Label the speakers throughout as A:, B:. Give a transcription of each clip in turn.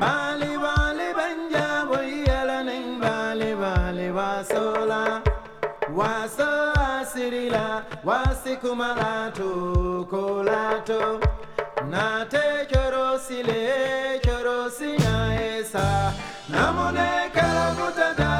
A: Bali bali banja
B: boyala ning bali bali wasola waso asirila wasikumalato kolato nate chorosile chorosina esa namone kalakutata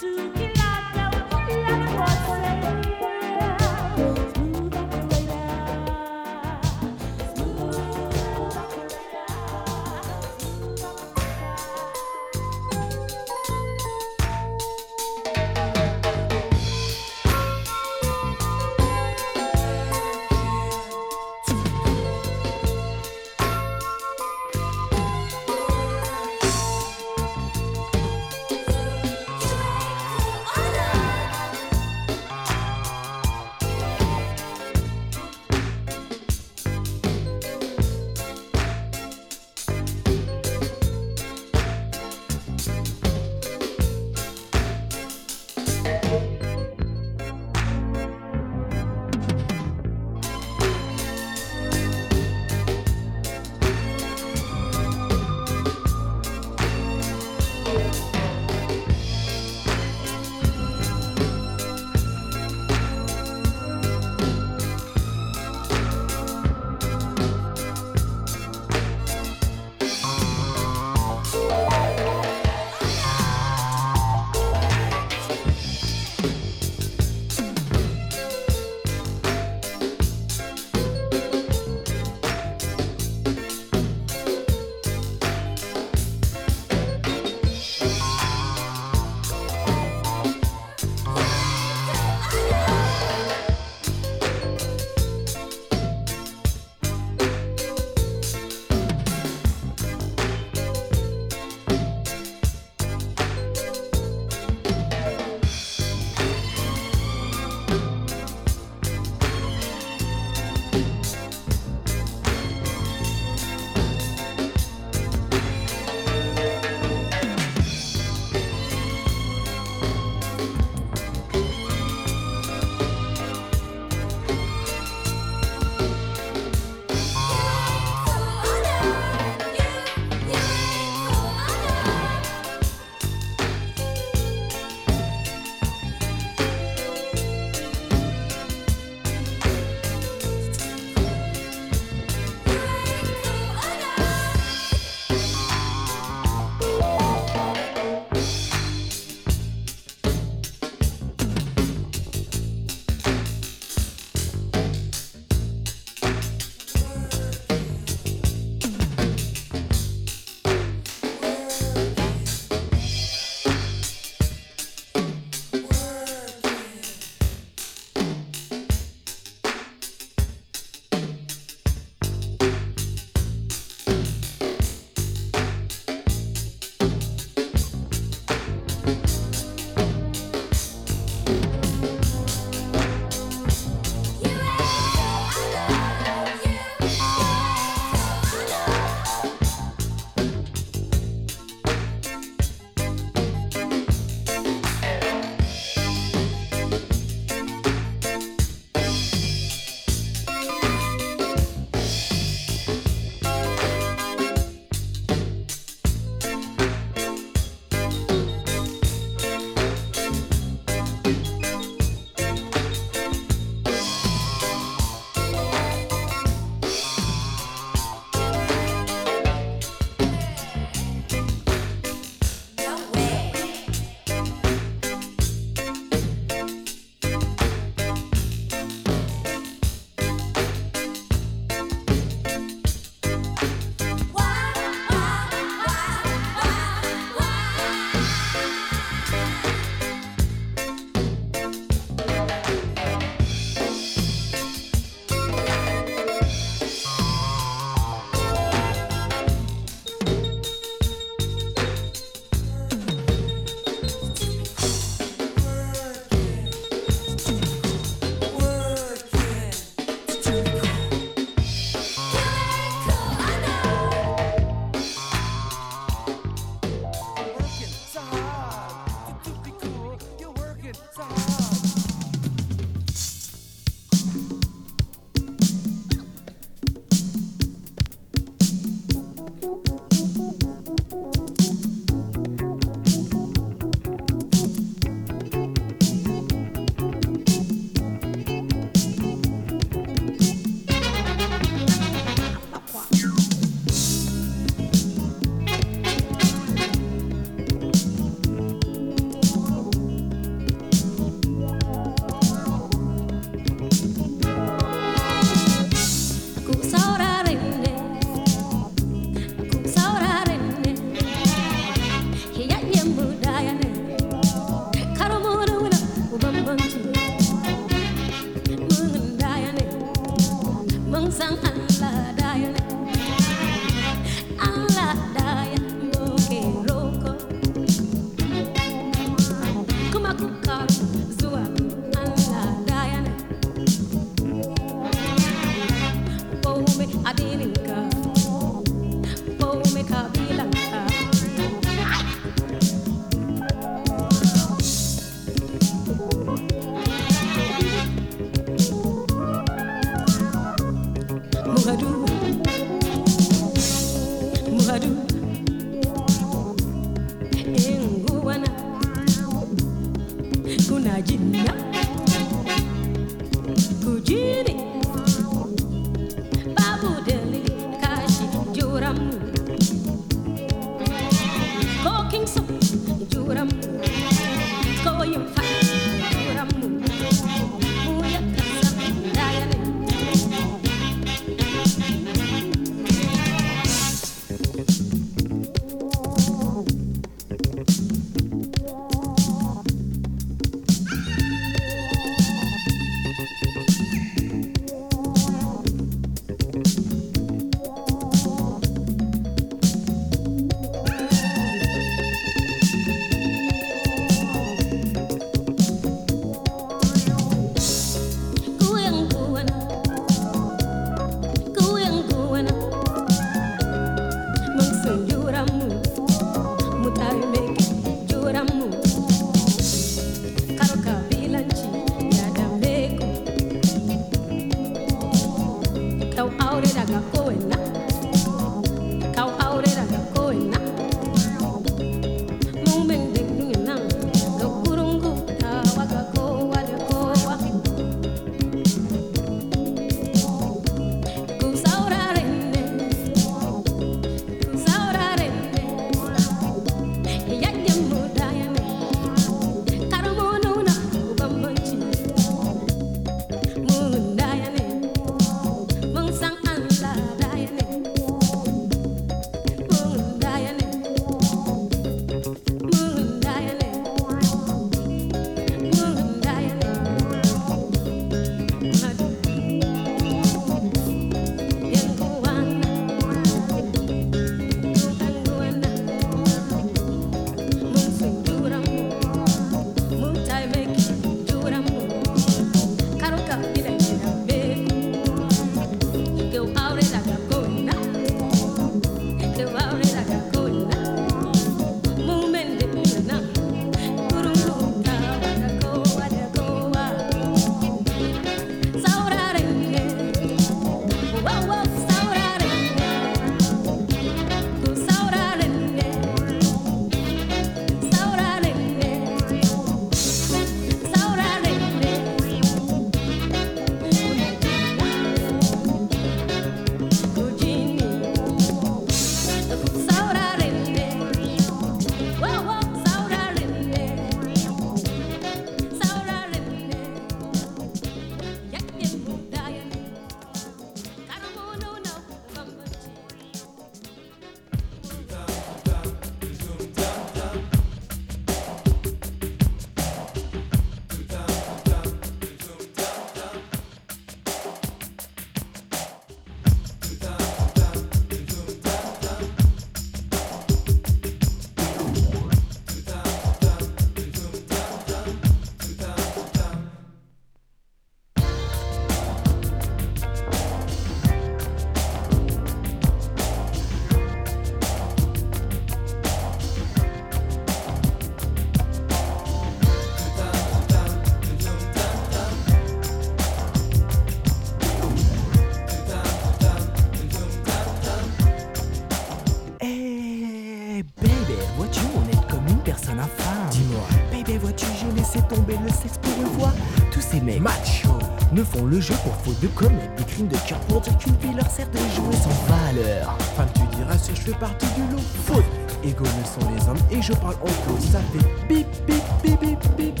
B: le jeu pour faute de commettre des crimes de cœur pour dire qu'une fille leur sert de jouer sans valeur.
C: Femme, tu diras si je fais partie du lot. Faute. Égaux ne sont les hommes et je parle en clos. Ça fait bip bip bip bip bip.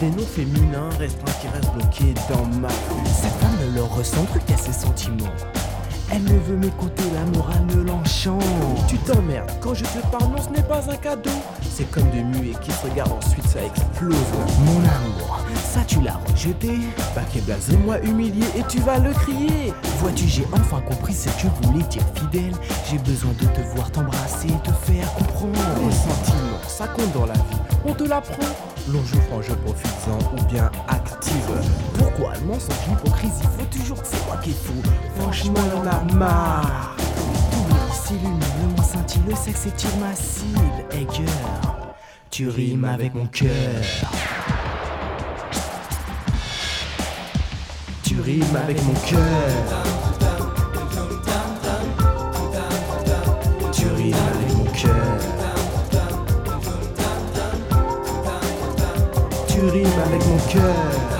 C: Des noms féminins restreints qui restent bloqués dans ma rue.
B: Cette femme ne leur ressent plus qu'à ses sentiments. Elle ne veut m'écouter, la morale ne l'enchante.
C: Tu t'emmerdes quand je te parle, non, ce n'est pas un cadeau. C'est comme des muets qui se regardent ensuite, ça explose.
B: Mon amour, ça tu l'as rejeté.
C: Bac et blasé, moi humilié et tu vas le crier.
B: Vois-tu, j'ai enfin compris ce que voulait dire fidèle. J'ai besoin de te voir t'embrasser te faire comprendre.
C: Les sentiments, ça compte dans la vie. On te l'apprend. L'on joue franc jeu profitant ou bien active. Pourquoi le mensonge, l'hypocrisie? Faut toujours que c'est moi qui est fou. Franchement, y'en a marre.
D: Tout le moins scintille, le sexe étire ma cible. Hey girl, tu rimes avec mon cœur. Tu rimes avec mon cœur. Tu rimes avec mon cœur.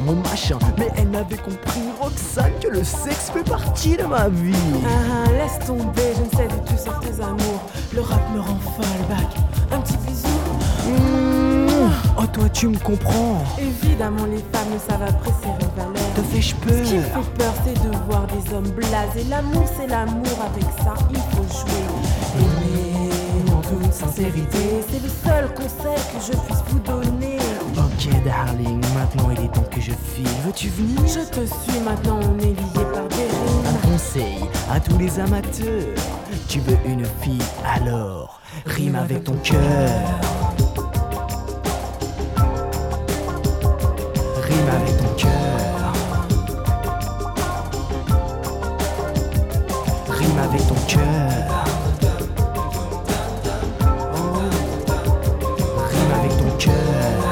D: Mon machin. Mais elle n'avait compris, Roxane, que le sexe fait partie de ma vie.
E: Ah, laisse tomber, je ne sais d'où tu sors tes amours. Le rap me rend folle, bac. Un petit bisou.
D: Mmh. Oh, toi, tu me comprends.
E: Évidemment, les femmes ne savent apprécier les valeurs.
D: Te fais-je
E: Ce qui me
D: peur?
E: fait peur, c'est de voir des hommes blasés. L'amour, c'est l'amour, avec ça, il faut jouer. Aimer en toute sincérité, c'est le seul conseil que je puisse vous donner.
D: Ok, darling, maintenant il est temps que je file. Veux-tu venir?
E: Je te suis maintenant, on est liés par des
D: Un
E: rimes.
D: conseil à tous les amateurs. Tu veux une fille alors rime avec ton cœur. Rime avec ton cœur. Rime avec ton cœur. Oh. Rime avec ton cœur.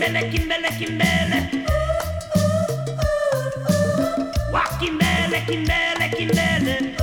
F: Kimbele kimbele kimbele. Wa kimbele kimbele kimbele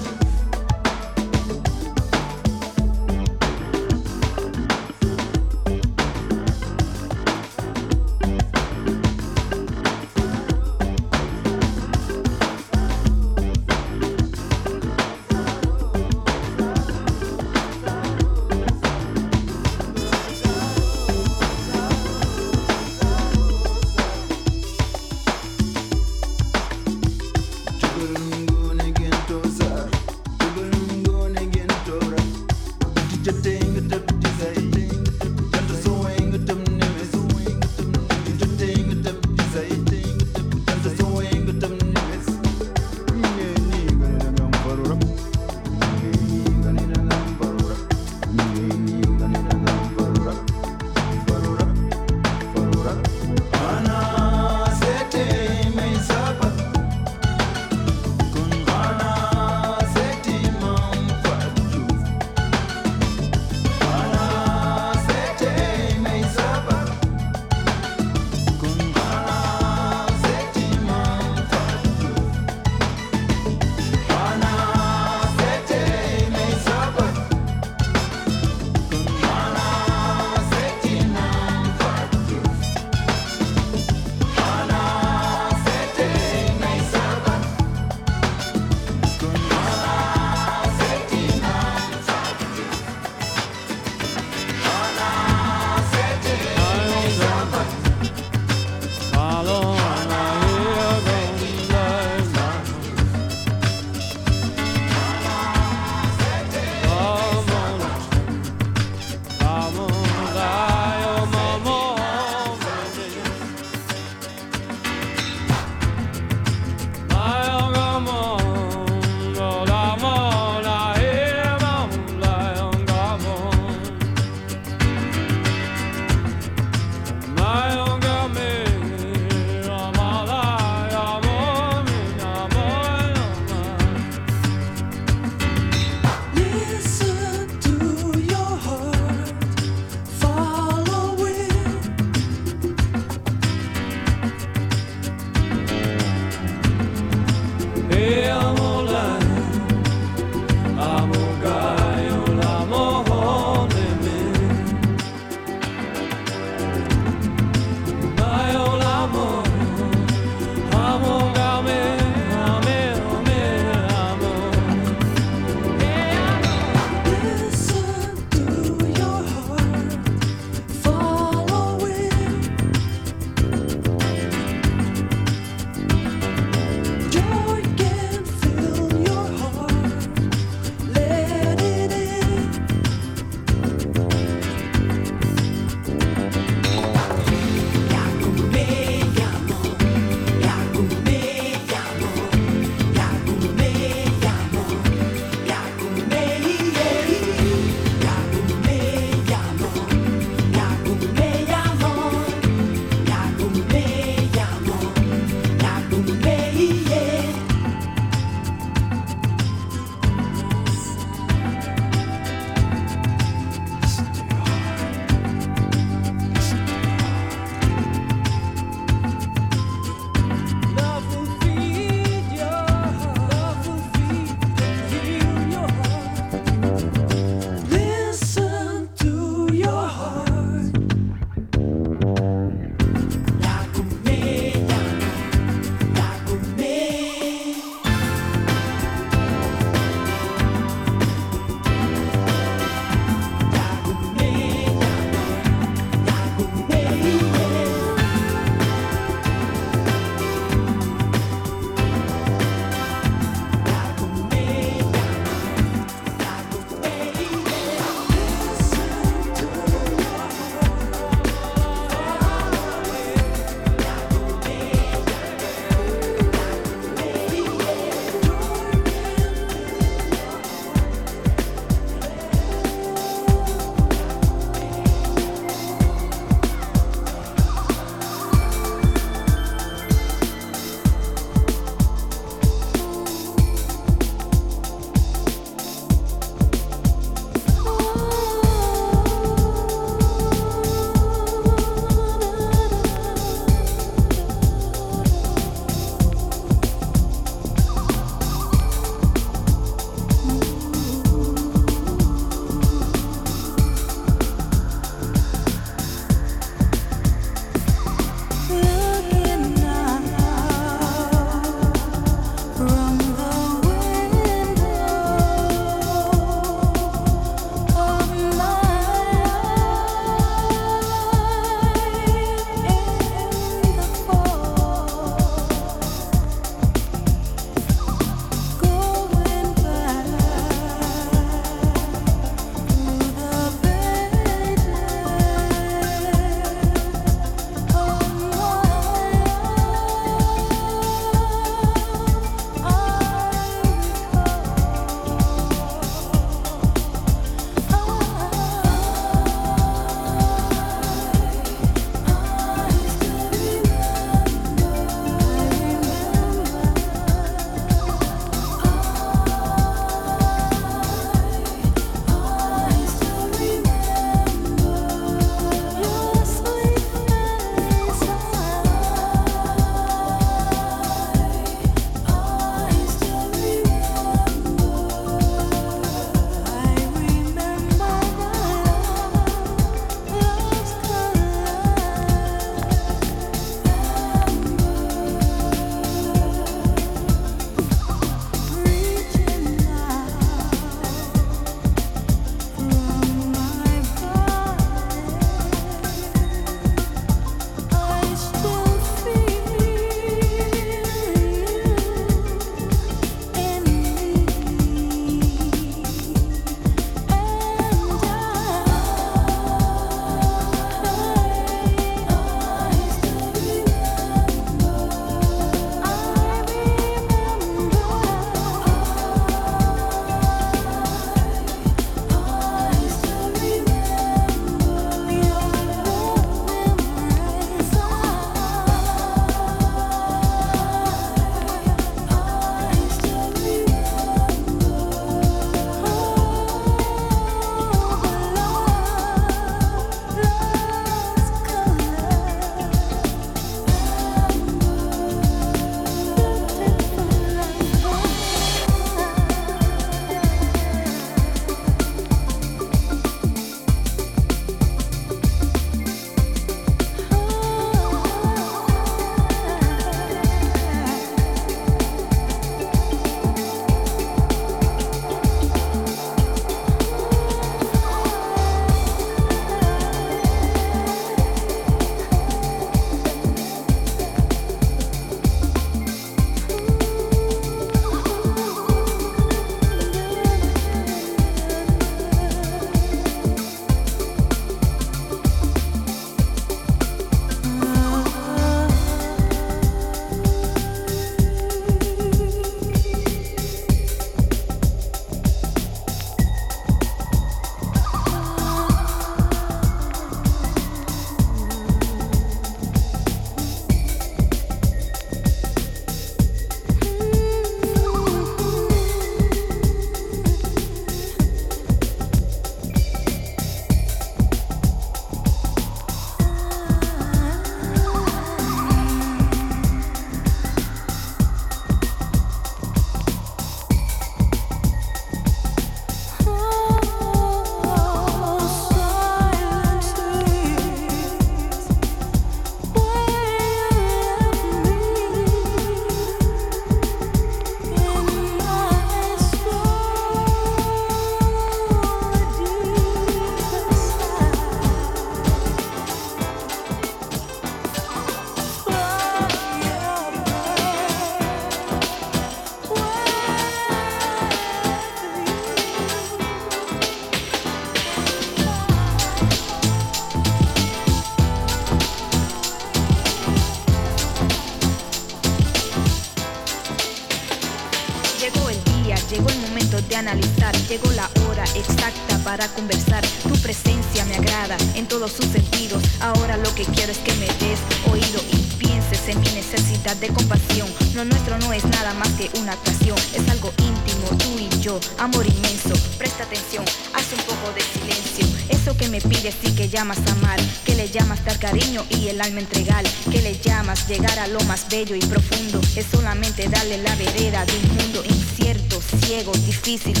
G: para conversar. Tu presencia me agrada en todos sus sentidos. Ahora lo que quiero es que me des oído y pienses en mi necesidad de compasión. Lo nuestro no es nada más que una actuación, es algo íntimo, tú y yo, amor inmenso. Presta atención, haz un poco de silencio. Eso que me pides y que llamas amar, que le llamas dar cariño y el alma entregar, que le llamas llegar a lo más bello y profundo, es solamente darle la vereda de un mundo incierto, ciego, difícil.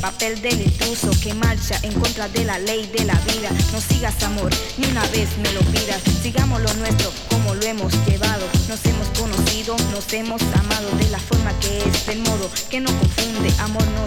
G: Papel del intruso que marcha en contra de la ley de la vida. No sigas amor, ni una vez me lo pidas. Sigamos lo nuestro como lo hemos llevado. Nos hemos conocido, nos hemos amado de la forma que es, del modo que no confunde. Amor, no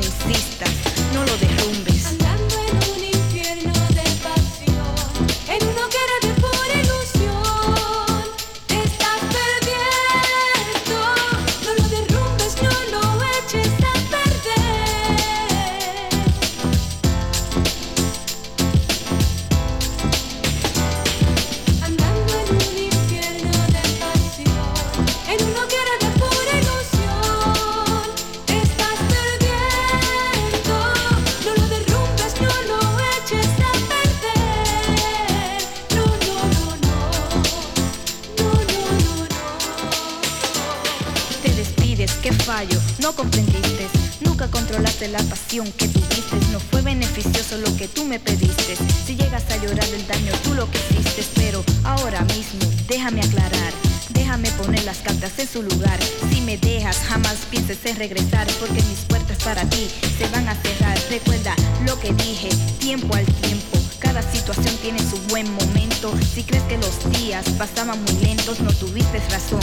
A: en
G: regresar. Porque mis puertas para ti se van a cerrar. Recuerda lo que dije, tiempo al tiempo. Cada situación tiene su buen momento. Si crees que los días pasaban muy lentos, no tuviste razón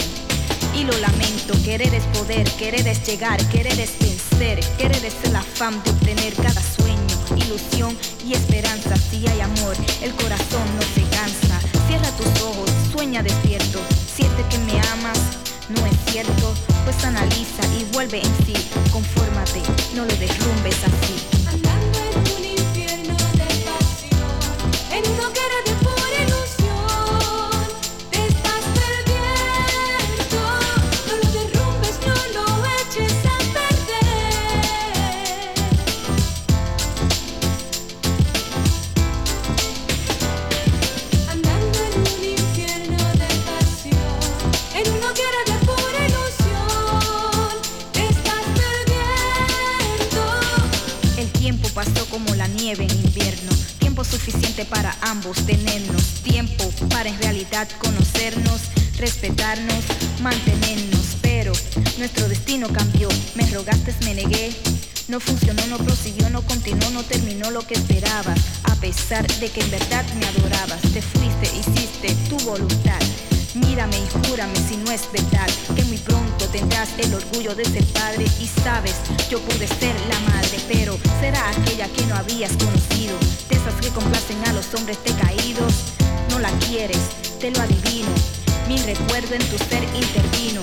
G: y lo lamento. Querer es poder, querer es llegar, querer es vencer, querer es el afán de obtener cada sueño, ilusión y esperanza. Si hay amor, el corazón no se cansa. Cierra tus ojos, sueña despierto. Siente que me amas, no es cierto. Pues analiza y vuelve en sí. Confórmate, no lo derrumbes nuestro destino cambió. Me rogaste, me negué. No funcionó, no prosiguió, no continuó, no terminó lo que esperabas. A pesar de que en verdad me adorabas. Te fuiste, hiciste tu voluntad. Mírame y júrame si no es verdad que muy pronto tendrás el orgullo de ser padre y sabes, yo pude ser la madre, pero será aquella que no habías conocido, de esas que complacen a los hombres decaídos. No la quieres, te lo adivino, mi recuerdo en tu ser intervino.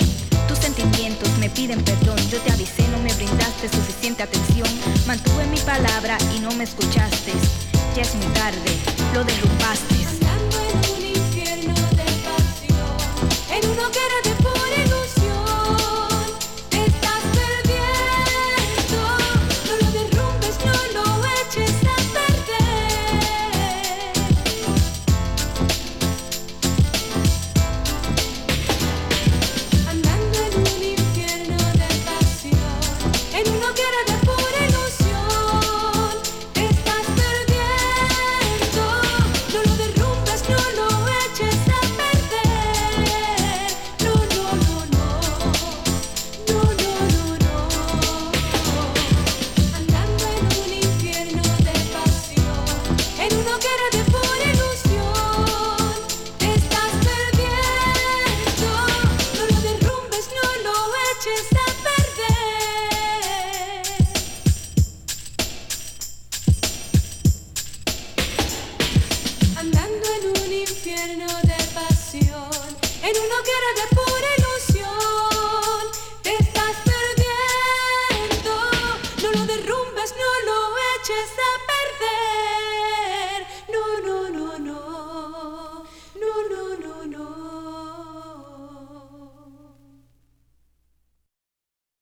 G: Tus sentimientos me piden perdón, yo te avisé, no me brindaste suficiente atención, mantuve mi palabra y no me escuchaste. Ya es muy tarde, lo derrumbaste.